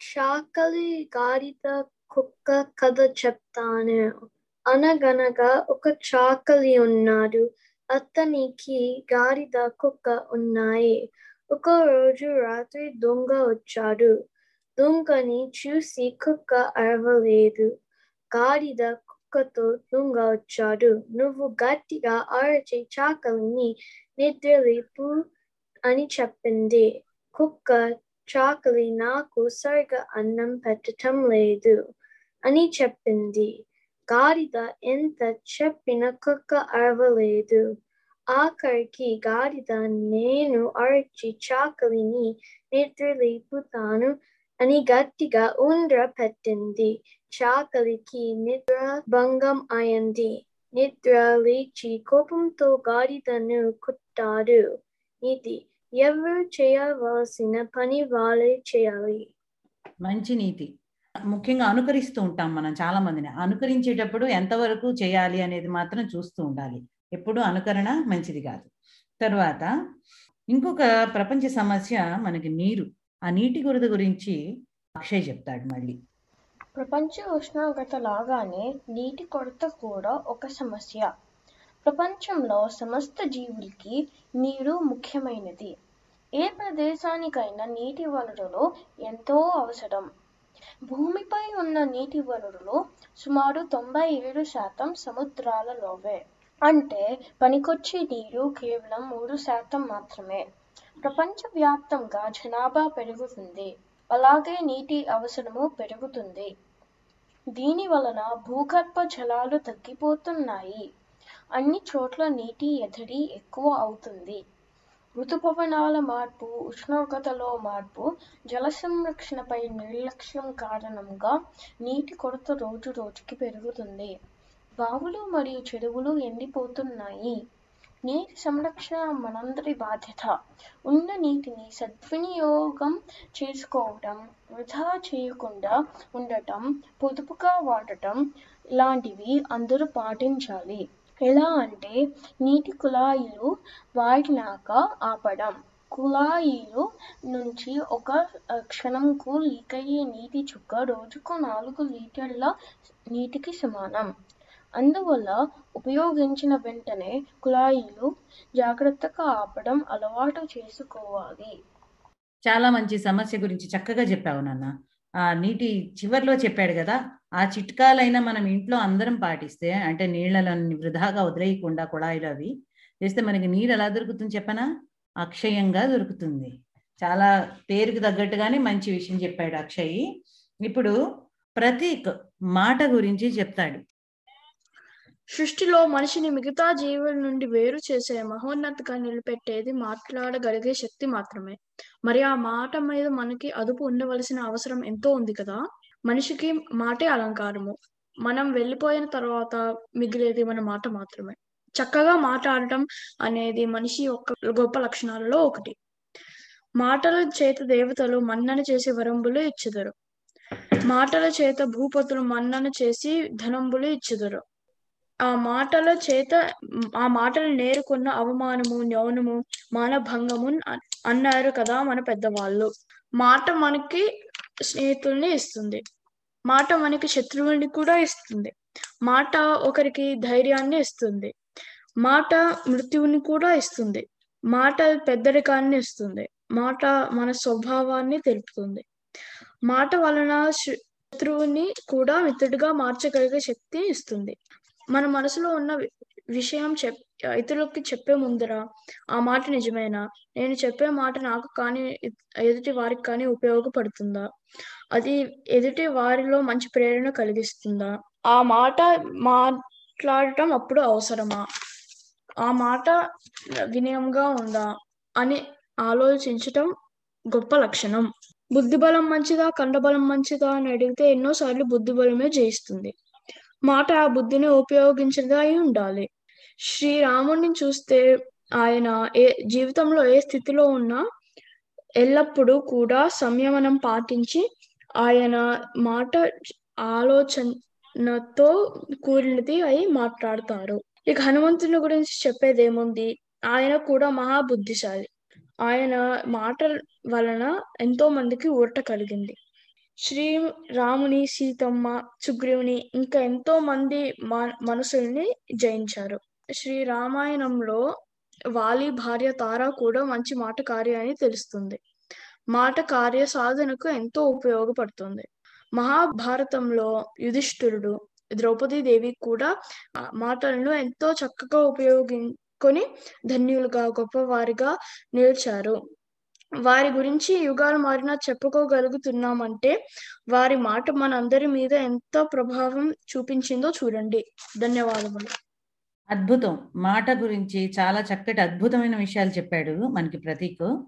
చాకలి గాడిద కుక్క కథ చెప్తాను. అనగనగా ఒక చాకలి ఉన్నాడు. అతనికి గాడిద కుక్క ఉన్నాయి. ఒక రోజు రాత్రి దొంగ వచ్చాడు. దొంగని చూసి కుక్క అరవలేదు. గాడిద కుక్కతో దొంగ వచ్చాడు. నువ్వు గట్టిగా అరచే చాకలిని నిద్రలేపు అని చెప్పింది. కుక్క చాకలి నాకు సరిగా అన్నం పెట్టటం లేదు అని చెప్పింది. గాడిద ఎంత చెప్పిన కుక్క అరవలేదు. ఆఖరికి గాడిద నేను అరచి చాకలిని నిద్రలేపుతాను అని గట్టిగా ఉండ్ర పెట్టింది. చాకలికి నిద్ర భంగం అయింది. నిద్ర లేచి కోపంతో గాడిదను కుట్టాడు. ఇది ఎవరు చేయవలసిన పని వాళ్ళే చేయాలి. మంచి నీతి. ముఖ్యంగా అనుకరిస్తూ ఉంటాం మనం చాలా మందిని. అనుకరించేటప్పుడు ఎంతవరకు చేయాలి అనేది మాత్రం చూస్తూ ఉండాలి. ఎప్పుడు అనుకరణ మంచిది కాదు. తర్వాత ఇంకొక ప్రపంచ సమస్య మనకి నీరు. ఆ నీటి కొరత గురించి అక్షయ్ చెప్తాడు మళ్ళీ. ప్రపంచ ఉష్ణోగ్రత లాగానే నీటి కొరత కూడా ఒక సమస్య. ప్రపంచంలో సమస్త జీవులకి నీరు ముఖ్యమైనది. ఏ ప్రదేశానికైనా నీటి వనరులు ఎంతో అవసరం. భూమిపై ఉన్న నీటి వనరులు సుమారు తొంభై ఏడు శాతం సముద్రాలలోవే అంటే పనికొచ్చే నీరు కేవలం మూడు శాతం మాత్రమే. ప్రపంచవ్యాప్తంగా జనాభా పెరుగుతుంది. అలాగే నీటి అవసరము పెరుగుతుంది. దీని వలన భూగర్భ జలాలు తగ్గిపోతున్నాయి. అన్ని చోట్ల నీటి ఎదడి ఎక్కువ అవుతుంది. ఋతుపవనాల మార్పు ఉష్ణోగ్రతలో మార్పు జల సంరక్షణపై నిర్లక్ష్యం కారణంగా నీటి కొరత రోజు రోజుకి పెరుగుతుంది. బావులు మరియు చెరువులు ఎండిపోతున్నాయి. నీటి సంరక్షణ మనందరి బాధ్యత. ఉన్న నీటిని సద్వినియోగం చేసుకోవడం వృధా చేయకుండా ఉండటం పొదుపుగా వాడటం ఇలాంటివి అందరూ పాటించాలి. ఎలా అంటే నీటి కుళాయిలు వాడినాక ఆపడం. కుళాయిలు నుంచి ఒక క్షణంకు లీక్ అయ్యే నీటి చుక్క రోజుకు నాలుగు లీటర్ల నీటికి సమానం. అందువల్ల ఉపయోగించిన వెంటనే కుళాయిలు జాగ్రత్తగా ఆపడం అలవాటు చేసుకోవాలి. చాలా మంచి సమస్య గురించి చక్కగా చెప్పావు నాన్న. ఆ నీటి చివరిలో చెప్పాడు కదా. ఆ చిట్కాలైనా మనం ఇంట్లో అందరం పాటిస్తే అంటే నీళ్ళని వృధాగా వదిలేయకుండా కుళాయిలు అవి చేస్తే మనకి నీరు ఎలా దొరుకుతుంది చెప్పనా? అక్షయంగా దొరుకుతుంది. చాలా పేరుకు తగ్గట్టుగానే మంచి విషయం చెప్పాడు అక్షయ్. ఇప్పుడు ప్రతీక్ మాట గురించి చెప్తాడు. సృష్టిలో మనిషిని మిగతా జీవుల నుండి వేరు చేసే మహోన్నతగా నిలబెట్టేది మాట్లాడగలిగే శక్తి మాత్రమే. మరి ఆ మాట మీద మనకి అదుపు ఉండవలసిన అవసరం ఎంతో ఉంది కదా? మనిషికి మాటే అలంకారము. మనం వెళ్ళిపోయిన తర్వాత మిగిలేది మన మాట మాత్రమే. చక్కగా మాట్లాడటం అనేది మనిషి యొక్క గొప్ప లక్షణాలలో ఒకటి. మాటల చేత దేవతలు మన్నన చేసి వరంబులు ఇచ్చుదరు. మాటల చేత భూపతులు మన్నన చేసి ధనంబులు ఇచ్చుదరు. ఆ మాటల చేత ఆ మాటలు నేర్కొన్న అవమానము న్యౌనము మానభంగము అన్నారు కదా మన పెద్దవాళ్ళు. మాట మనకి స్నేహితుల్ని ఇస్తుంది. మాట మనకి శత్రువుని కూడా ఇస్తుంది. మాట ఒకరికి ధైర్యాన్ని ఇస్తుంది. మాట మృత్యువుని కూడా ఇస్తుంది. మాట పెద్దరికాన్ని ఇస్తుంది. మాట మన స్వభావాన్ని తెలుపుతుంది. మాట వలన శత్రువుని కూడా మిత్రుడిగా మార్చగలిగే శక్తి ఇస్తుంది. మన మనసులో ఉన్న వి- విషయం చెప్ ఇతరులకి చెప్పే ముందర ఆ మాట నిజమేనా? నేను చెప్పే మాట నాకు కానీ ఎదుటి వారికి కానీ ఉపయోగపడుతుందా? అది ఎదుటి వారిలో మంచి ప్రేరణ కలిగిస్తుందా? ఆ మాట మాట్లాడటం అప్పుడు అవసరమా? ఆ మాట వినయంగా ఉందా? అని ఆలోచించటం గొప్ప లక్షణం. బుద్ధిబలం మంచిదా? కండబలం మంచిదా? అని అడిగితే ఎన్నోసార్లు బుద్ధిబలమే జయిస్తుంది. మాట ఆ బుద్ధిని ఉపయోగించగా అయి ఉండాలి. శ్రీరాముడిని చూస్తే ఆయన ఏ జీవితంలో ఏ స్థితిలో ఉన్నా ఎల్లప్పుడూ కూడా సంయమనం పాటించి ఆయన మాట ఆలోచనతో కూడినది అయి మాట్లాడతారు. ఇక హనుమంతుని గురించి చెప్పేదేముంది? ఆయన కూడా మహాబుద్ధిశాలి. ఆయన మాటల వలన ఎంతో మందికి ఊరట కలిగింది. శ్రీ రాముని సీతమ్మ సుగ్రీవుని ఇంకా ఎంతో మంది మా మనసుల్ని జయించారు. శ్రీ రామాయణంలో వాలి భార్య తారా కూడా మంచి మాటకారి అని తెలుస్తుంది. మాట కార్య సాధనకు ఎంతో ఉపయోగపడుతుంది. మహాభారతంలో యుధిష్ఠిరుడు ద్రౌపది దేవి కూడా మాటలను ఎంతో చక్కగా ఉపయోగించుకొని ధన్యులుగా గొప్పవారిగా నిలిచారు. వారి గురించి యుగాలు మారినా చెప్పుకోగలుగుతున్నామంటే వారి మాట మనందరి మీద ఎంత ప్రభావం చూపించిందో చూడండి. ధన్యవాదములు. అద్భుతం. మాట గురించి చాలా చక్కటి అద్భుతమైన విషయాలు చెప్పాడు మనకి ప్రతీక్.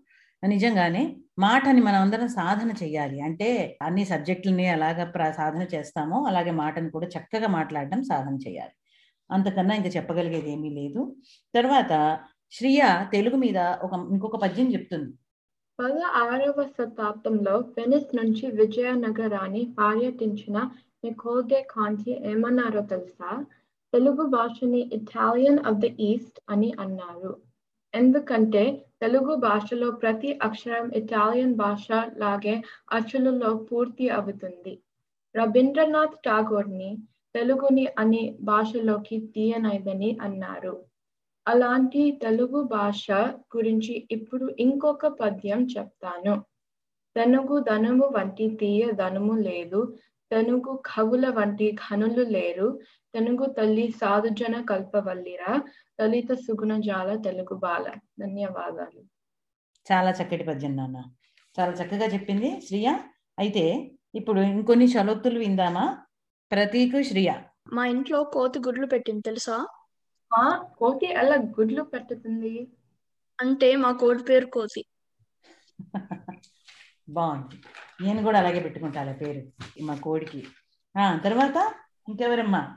నిజంగానే మాటని మనం అందరం సాధన చేయాలి. అంటే అన్ని సబ్జెక్టులని అలాగ సాధన చేస్తామో అలాగే మాటను కూడా చక్కగా మాట్లాడడం సాధన చేయాలి. అంతకన్నా ఇంకా చెప్పగలిగేది ఏమీ లేదు. తర్వాత శ్రియ తెలుగు మీద ఒక ఇంకొక పద్యం చెప్తుంది. పద ఆరవ శతాబ్దంలో వెనిస్ నుంచి విజయనగరాన్ని పర్యటించిన నికోగే కాంతి ఏమన్నారో తెలుసా? తెలుగు భాషని ఇటాలియన్ ఆఫ్ ద ఈస్ట్ అని అన్నారు. ఎందుకంటే తెలుగు భాషలో ప్రతి అక్షరం ఇటాలియన్ భాష లాగే అచ్చులలో పూర్తి అవుతుంది. రవీంద్రనాథ్ ఠాగూర్ని తెలుగుని అనే భాషలోకి తీయనైదని అన్నారు. అలాంటి తెలుగు భాష గురించి ఇప్పుడు ఇంకొక పద్యం చెప్తాను. తెనుగు ధనము వంటి తీయ ధనము లేదు. తెనుగు కవుల వంటి ఘనులు లేరు. తెనుగు తల్లి సాధుజన కల్పవల్లిరా. లలిత సుగుణజాల తెలుగు బాల. ధన్యవాదాలు. చాలా చక్కటి పద్యం నాన్న. చాలా చక్కగా చెప్పింది శ్రియ. అయితే ఇప్పుడు ఇంకొన్ని చలోక్తులు విందామా? ప్రతీక్ శ్రియ. మా ఇంట్లో కోతి గుడ్లు పెట్టింది తెలుసా? ఆ కోతి ఎలా గుడ్లు పెట్టుతుంది? అంటే మా కోడి పేరు కోతి. బాగుంది. నేను కూడా అలాగే పెట్టుకుంటాను పేరు మా కోడికి. ఆ తర్వాత ఇంకెవరమ్మా?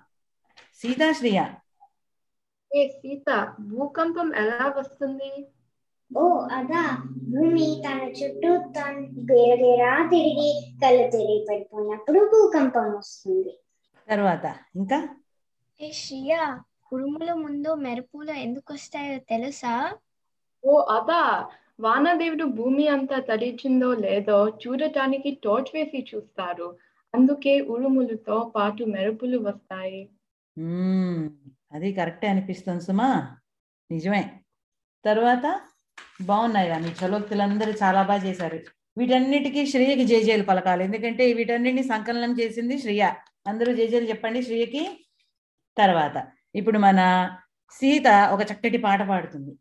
సీతాశ్రియ ఏ సీత భూకంపం ఎలా వస్తుంది? ఓ అదా. భూమి తన చుట్టూ తన గేరగేరా తిరిగి కళ్ళు తిరిగి పడిపోయినప్పుడు భూకంపం వస్తుంది. తర్వాత ఇంకా? ఏ శ్రియా ఉరుముల ముందు మెరుపులు ఎందుకు వస్తాయో తెలుసా? ఓ అదా. వానదేవుడు భూమి అంతా తడిచిందో లేదో చూడటానికి టోర్చ్ వేసి చూస్తారు. అందుకే ఉరుములతో పాటు మెరుపులు వస్తాయి. అది కరెక్టే అనిపిస్తుంది సుమా. నిజమే. తర్వాత బాగున్నాయి మీ చలోక్తులందరూ చాలా బాగా చేశారు. వీటన్నిటికీ శ్రీయకి జేజేలు పలకాలి. ఎందుకంటే వీటన్నిటిని సంకలనం చేసింది శ్రియ. అందరూ జేజేలు చెప్పండి శ్రీయకి. తర్వాత ఇప్పుడు మన సీత ఒక చక్కటి పాట పాడుతుంది.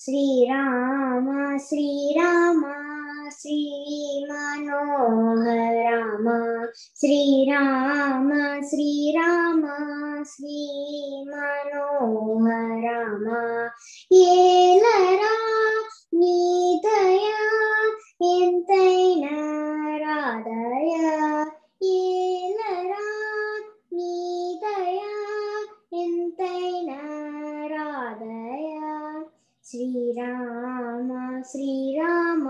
శ్రీరామ శ్రీరామ శ్రీ మనోహర రామ శ్రీరామ శ్రీరామ శ్రీ మనోహర రామ ఏలరా నీ దయా ఎంతైనా రాధయ ఏలరా श्री राम श्री राम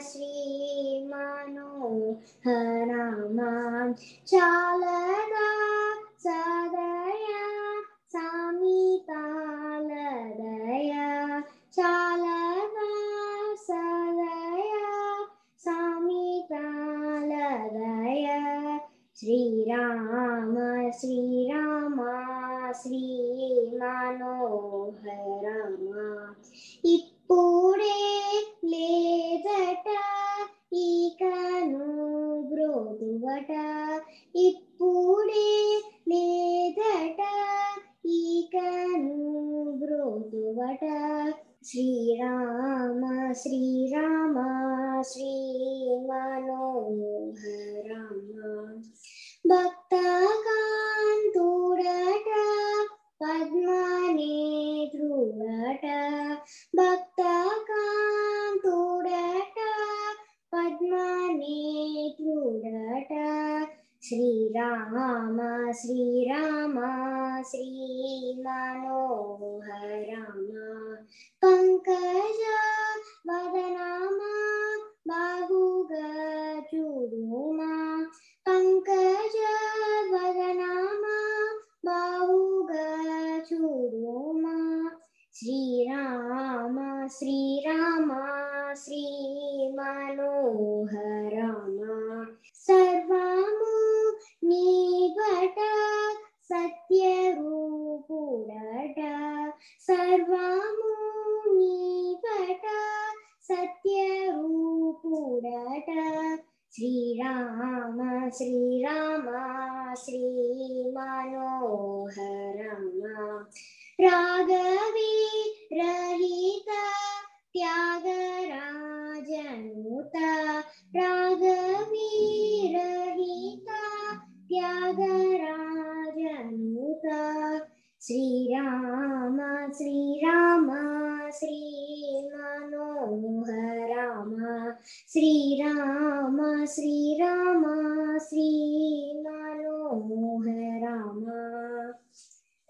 श्री मनो श्रीमनोहराम चालदा सदय, सामितालदय। चालदा श्री राम श्री राम శ్రీరామ శ్రీ మనోహరమ ఇప్పుడే లేదట ఈకను బ్రోదువట ఇప్పుడే లేదట ఈకను బ్రోదువట శ్రీరామ శ్రీరామ శ్రీ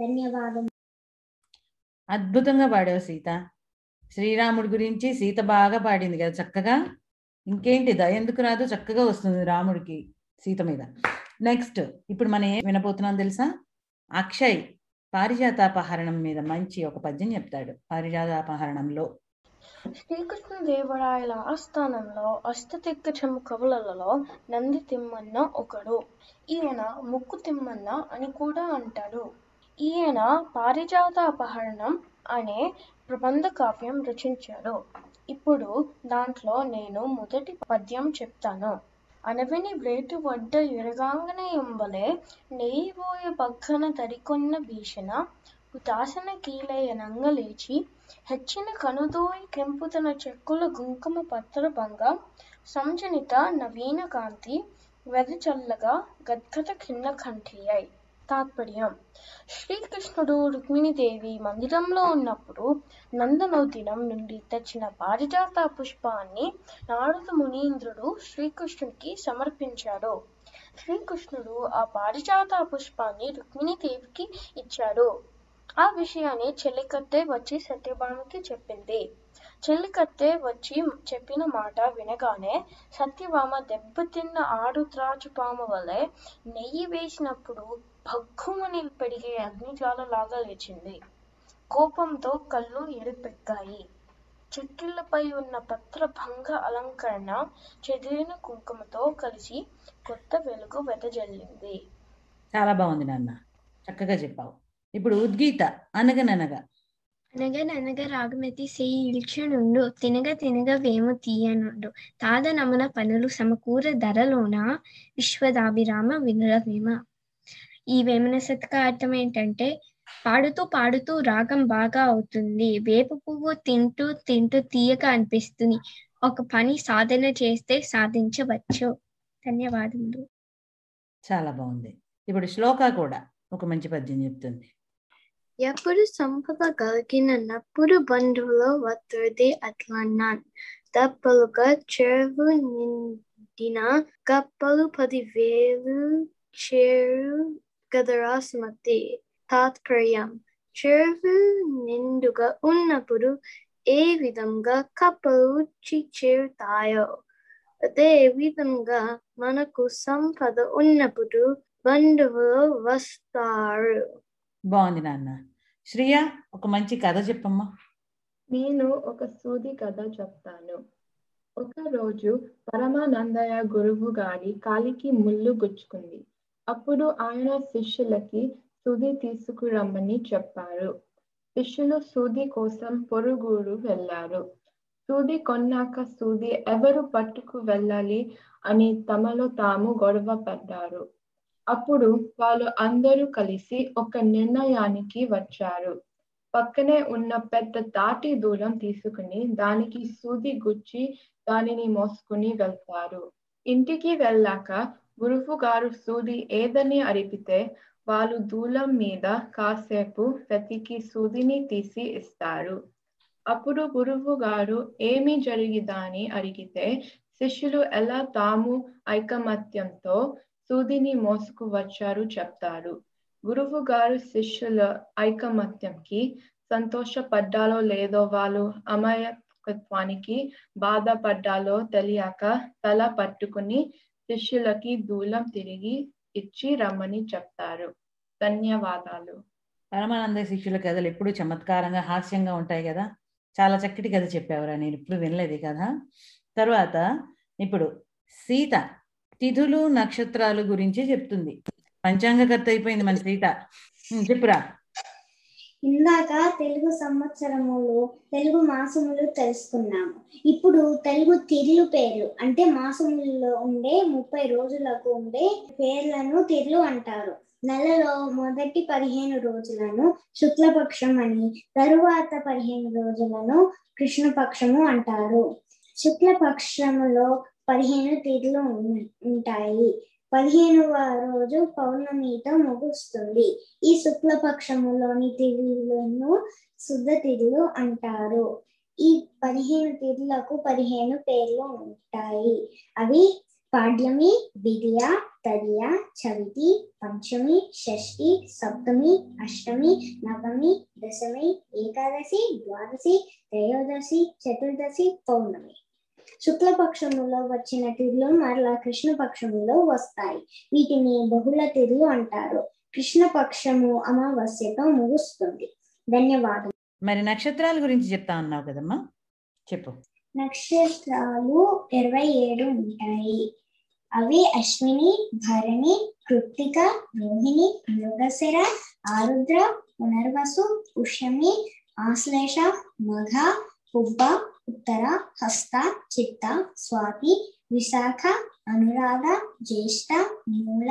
ధన్యవాదం అద్భుతంగా పాడావు సీత. శ్రీరాముడి గురించి సీత బాగా పాడింది కదా చక్కగా. ఇంకేంటి దయ ఎందుకు రాదు? చక్కగా వస్తుంది రాముడికి సీత మీద. నెక్స్ట్ ఇప్పుడు మనం ఏం వినబోతున్నాం తెలుసా? అక్షయ్ పారిజాతాపహరణం మీద మంచి ఒక పద్యం చెప్తాడు. పారిజాతాపహరణంలో శ్రీకృష్ణదేవరాయల ఆస్థానంలో అష్టదిగ్గజము కవులలో నంది తిమ్మన్న ఒకడు. ఈయన ముక్కు తిమ్మన్న అని కూడా అంటాడు ఈయన పారిజాత అపహరణం అనే ప్రబంధ కావ్యం రచించాడు. ఇప్పుడు దాంట్లో నేను మొదటి పద్యం చెప్తాను. అనవిని బ్రేటు వడ్డ ఎరగాంగన ఎంబలే నెయ్యిబోయ పక్కన తరికొన్న భీషణ ఉదాసన కీలయ నంగలేచి హెచ్చిన కనుదోయి కెంపుతన చెక్కుల గుంకుమ పత్ర భంగ సంజనిత నవీన కాంతి వెదచల్లగా గద్గద కింద కంఠియై. తాత్పర్యం. శ్రీకృష్ణుడు రుక్మిణీదేవి మందిరంలో ఉన్నప్పుడు నందనోదినం నుండి తెచ్చిన పారిజాత పుష్పాన్ని నారద మునీంద్రుడు శ్రీకృష్ణుడికి సమర్పించాడు. శ్రీకృష్ణుడు ఆ పారిజాత పుష్పాన్ని రుక్మిణీదేవికి ఇచ్చాడు. ఆ విషయాన్ని చెల్లికత్తె వచ్చి సత్యభామకి చెప్పింది. చెల్లికత్తె వచ్చి చెప్పిన మాట వినగానే సత్యభామ దెబ్బతిన్న ఆడు త్రాచుపామ వలె నెయ్యి వేసినప్పుడు భగ్గుమని పెరిగే అగ్నిజ్వాలలాగా లేచింది. కోపంతో కళ్ళు ఎరుపెక్కాయి. చెక్కిళ్ళపై ఉన్న పత్రభంగ అలంకరణ చెదిరిన కుంకుమతో కలిసి కొత్త వెలుగు వెదజల్లింది. చాలా బాగుంది నాన్న. చక్కగా చెప్పావు. ఇప్పుడు ఉద్గీత అనగననగా. అనగననగ రాగమెతి సేయి ఇల్చునుండు తినగ తినగ వేము తీయనుండు. తాద నమన పనులు సమకూర ధరలోన విశ్వదాభిరామ వినురవేమ ఈ వేమన శతక అర్థం ఏంటంటే పాడుతూ పాడుతూ రాగం బాగా అవుతుంది. వేప పువ్వు తింటూ తింటూ తీయగా అనిపిస్తుంది. ఒక పని సాధన చేస్తే సాధించవచ్చు. ధన్యవాదములు. చాలా బాగుంది. ఇప్పుడు శ్లోక కూడా ఒక మంచి పద్యం చెప్తుంది. ఎప్పుడు సంపద కలిగినప్పుడు బంధువులు వత్తుది అట్లన్నాన్ దప్పలుగా చెరువు నిండిన కప్పలు పదివేలు చేరు కదరా సుమతి తాత్పర్యం చెరువు నిండుగా ఉన్నప్పుడు ఏ విధంగా కప్పలు చేరుతాయో అదే విధంగా మనకు సంపద ఉన్నప్పుడు బంధువులు వస్తారు బాగుంది నాన్న. శ్రియ ఒక మంచి కథ చెప్పమ్మా. నేను ఒక సూది కథ చెప్తాను. ఒక రోజు పరమానందయ్య గురువు గారి కాలికి ముళ్ళు గుచ్చుకుంది. అప్పుడు ఆయన శిష్యులకి సూది తీసుకురమ్మని చెప్పారు. శిష్యులు సూది కోసం పొరుగురు వెళ్ళారు. సూది కొన్నాక సూది ఎవరు పట్టుకు వెళ్ళాలి అని తమలో తాము గొడవ పడ్డారు. అప్పుడు వాళ్ళు అందరూ కలిసి ఒక నిర్ణయానికి వచ్చారు. పక్కనే ఉన్న పెద్ద తాటి దూరం తీసుకుని దానికి సూది గుచ్చి దానిని మోసుకుని వెళ్తారు. ఇంటికి వెళ్ళాక గురువు గారు సూది ఏదని అడిగితే వాళ్ళు దూలం మీద కాసేపు వెతికి సూదిని తీసి ఇస్తారు. అప్పుడు గురువు గారు ఏమి జరిగిదని అడిగితే శిష్యులు ఎలా తాము ఐకమత్యంతో సూదిని మోసుకు వచ్చారు చెప్తారు. గురువు గారు శిష్యుల ఐకమత్యంకి సంతోషపడ్డాలో లేదో వాళ్ళు అమాయకత్వానికి బాధపడ్డాలో తెలియక తల పట్టుకుని శిష్యులకి దూలం తిరిగి ఇచ్చి రమ్మని చెప్తారు. ధన్యవాదాలు. పరమానంద శిష్యుల కథలు ఎప్పుడు చమత్కారంగా హాస్యంగా ఉంటాయి కదా? చాలా చక్కటి కథ చెప్పావురా నేను ఇప్పుడు వినలేదు కదా తర్వాత ఇప్పుడు సీత తిథులు నక్షత్రాలు గురించి చెప్తుంది. పంచాంగకర్త అయిపోయింది మన సీత. చెప్పురా. ఇందాక తెలుగు సంవత్సరములు తెలుగు మాసములు తెలుసుకున్నాము. ఇప్పుడు తెలుగు తిరులు పేర్లు అంటే మాసములలో ఉండే ముప్పై రోజులకు ఉండే పేర్లను తిరులు అంటారు. నెలలో మొదటి పదిహేను రోజులను శుక్లపక్షం అని తరువాత పదిహేను రోజులను కృష్ణపక్షము అంటారు. శుక్లపక్షములో పదిహేను తీర్లు ఉంటాయి. పదిహేనవ రోజు పౌర్ణమితో ముగుస్తుంది. ఈ శుక్లపక్షములోని తిథులను శుద్ధ తిథులు అంటారు. ఈ పదిహేను తిథులకు పదిహేను పేర్లు ఉంటాయి. అవి పాడ్యమి విద్య తదియ చవితి పంచమి షష్ఠి సప్తమి అష్టమి నవమి దశమి ఏకాదశి ద్వాదశి త్రయోదశి చతుర్దశి పౌర్ణమి. శుక్లపక్షములో వచ్చిన తిథులు మరలా కృష్ణపక్షములో వస్తాయి. వీటిని బహుళ తిథులు అంటారు. కృష్ణపక్షము అమావాస్యతో ముగుస్తుంది. ధన్యవాదం మరి నక్షత్రాల గురించి చెప్తా అన్నావు కదమ్మా? చెప్పు. నక్షత్రాలు ఇరవై ఏడు ఉంటాయి. అవి అశ్విని భరణి కృత్తిక రోహిణి మృగశిర ఆరుద్ర పునర్వసు పుష్యమి ఆశ్లేష మఘ పుబ్బ ఉత్తర హస్త చిత్త స్వాతి విశాఖ అనురాధ జ్యేష్ఠ మూల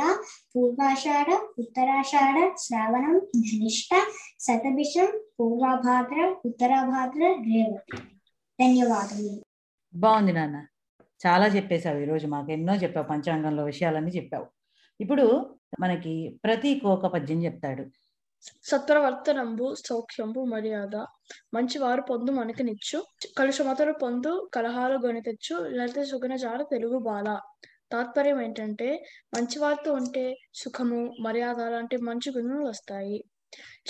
పూర్వాషాఢ ఉత్తరాషాఢ శ్రావణం ధనిష్ట శతభిషం పూర్వభాద్ర ఉత్తరాభాద్ర రేవతి ధన్యవాదములు బాగుంది నాన్న. చాలా చెప్పేశావు ఈరోజు మాకు. ఎన్నో చెప్పావు పంచాంగంలో విషయాలన్నీ చెప్పావు. ఇప్పుడు మనకి ప్రతీక్ ఒక పద్యం చెప్తాడు. సత్ప్రవర్తనంబు సౌఖ్యంబు మర్యాద. మంచివారు పొందు మనకినిచ్చు కలుషమతలు పొందు కలహాలు గొనితెచ్చు లలిత సుగుణ జాల తెలుగు బాల. తాత్పర్యం ఏంటంటే మంచివారితో ఉంటే సుఖము మర్యాద లాంటి మంచి గుణాలు వస్తాయి.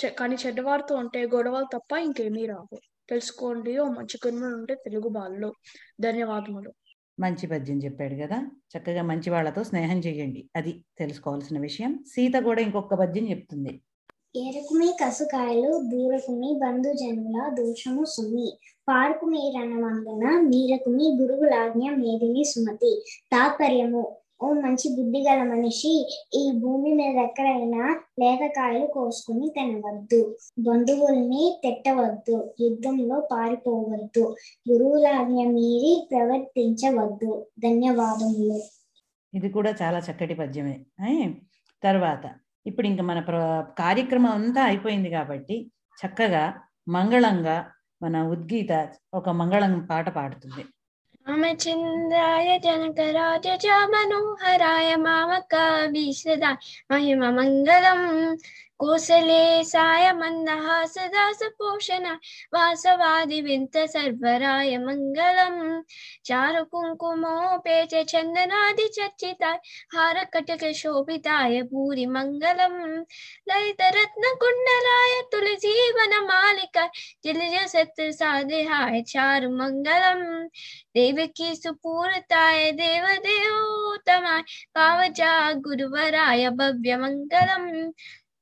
చె- కానీ చెడ్డవారితో ఉంటే గొడవలు తప్ప ఇంకేమీ రావు. తెలుసుకోండి ఓ మంచి గుణములు ఉంటే తెలుగు బాలలో. ధన్యవాదములు. మంచి పద్యం చెప్పాడు కదా. చక్కగా మంచి వాళ్ళతో స్నేహం చేయండి అది తెలుసుకోవాల్సిన విషయం. సీత కూడా ఇంకొక పద్యం చెప్తుంది. ఏరకుమి కసుకాయలు దూరకుమి బంధుజనుల దోషము సుమి. పార్కుమి రణవందన మీరకుమి గురువులాజ్ఞ మేదిని సుమతి. తాత్పర్యము ఓ మంచి బుద్ధి గల మనిషి ఈ భూమి మీద ఎక్కడైనా లేకకాయలు కోసుకుని తినవద్దు. బంధువుల్ని తిట్టవద్దు. యుద్ధంలో పారిపోవద్దు. గురువులాజ్ఞ మీరి ప్రవర్తించవద్దు. ధన్యవాదములు. ఇది కూడా చాలా చక్కటి పద్యమే. తర్వాత. ఇప్పుడు ఇంకా మన ప్ర కార్యక్రమం అంతా అయిపోయింది కాబట్టి చక్కగా మంగళంగా మన ఉద్గీత ఒక మంగళం పాట పాడుతుంది. రామచంద్రాయ జనకరాజ మనోహరాయ మామకాభీషదాయ మహిమ మంగళం. कोसले सायमन्नः सदा सपोषण वासवादिविन्त सर्वराय मङ्गलम्। चारुकुङ्कुमोपेच चन्दनादिचर्चिताय हारकटकशोभिताय भूरि मङ्गलम्। ललितरत्नकुण्डलाय तुलजीवनमालिकाय जलजसत्रसादेहाय चारुमङ्गलम् देवकी सुपूरताय देवदेवोत्तमाय, पावजा गुरुवराय भव्यमङ्गलम्।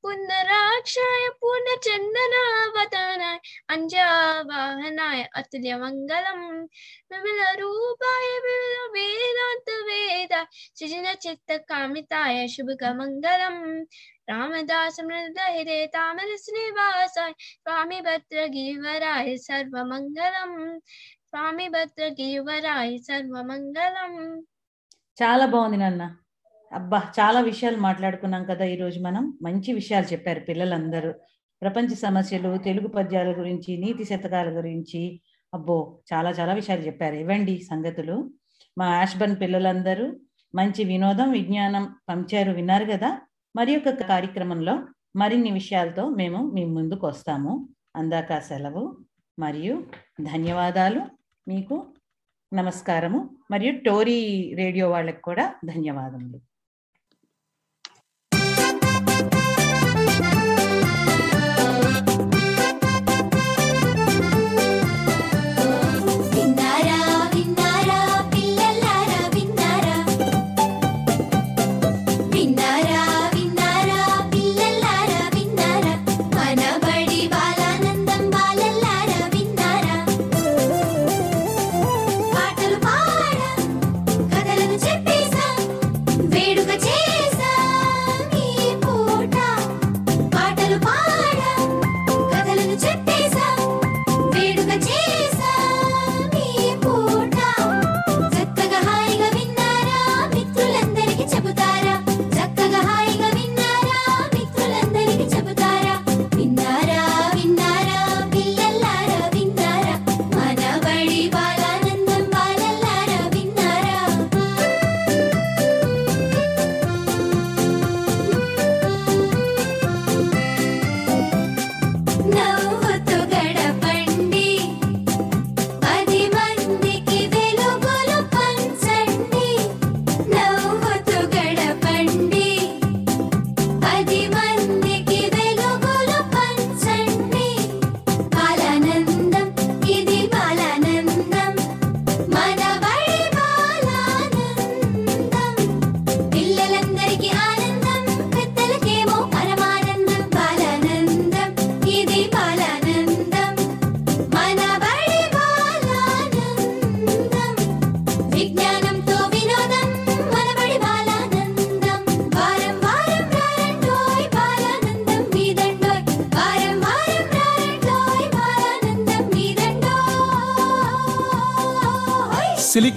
సత్ర సాదేహాయ చారు మంగళం దేవకి సుపూరతాయ దేవదేవోత్తమాయ పావజా గురువరాయ భవ్య మంగళం పునరాక్షాయ పూర్ణచందనావతనాయ అంజావాహనాయ అతుల్య మంగళం విమల రూపాయ విమల వేదాంత వేద సృజన చిత్త కామితాయ శుభక మంగళం రామదాస మృదహిరే తామర శ్రీవాసాయ స్వామి భద్రగిరివరాయ సర్వమంగళం స్వామి భద్రగిరివరాయ సర్వమంగళం చాలా బాగుంది నాన్న అబ్బా చాలా విషయాలు మాట్లాడుకున్నాం కదా ఈరోజు మనం. మంచి విషయాలు చెప్పారు పిల్లలందరూ. ప్రపంచ సమస్యలు తెలుగు పద్యాల గురించి నీతి శతకాల గురించి. అబ్బో చాలా చాలా విషయాలు చెప్పారు. ఇవ్వండి సంగతులు. మా యాష్బన్ పిల్లలందరూ మంచి వినోదం విజ్ఞానం పంచారు విన్నారు కదా. మరి ఒక కార్యక్రమంలో మరిన్ని విషయాలతో మేము మీ ముందుకు వస్తాము. అందాక సెలవు మరియు ధన్యవాదాలు. మీకు నమస్కారము. మరియు టోరీ రేడియో వాళ్ళకి కూడా ధన్యవాదములు.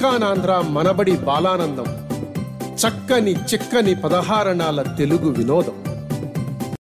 మీదండోయ్ మనబడి బాలానందం. చక్కని చిక్కని పదహారణాల తెలుగు వినోదం.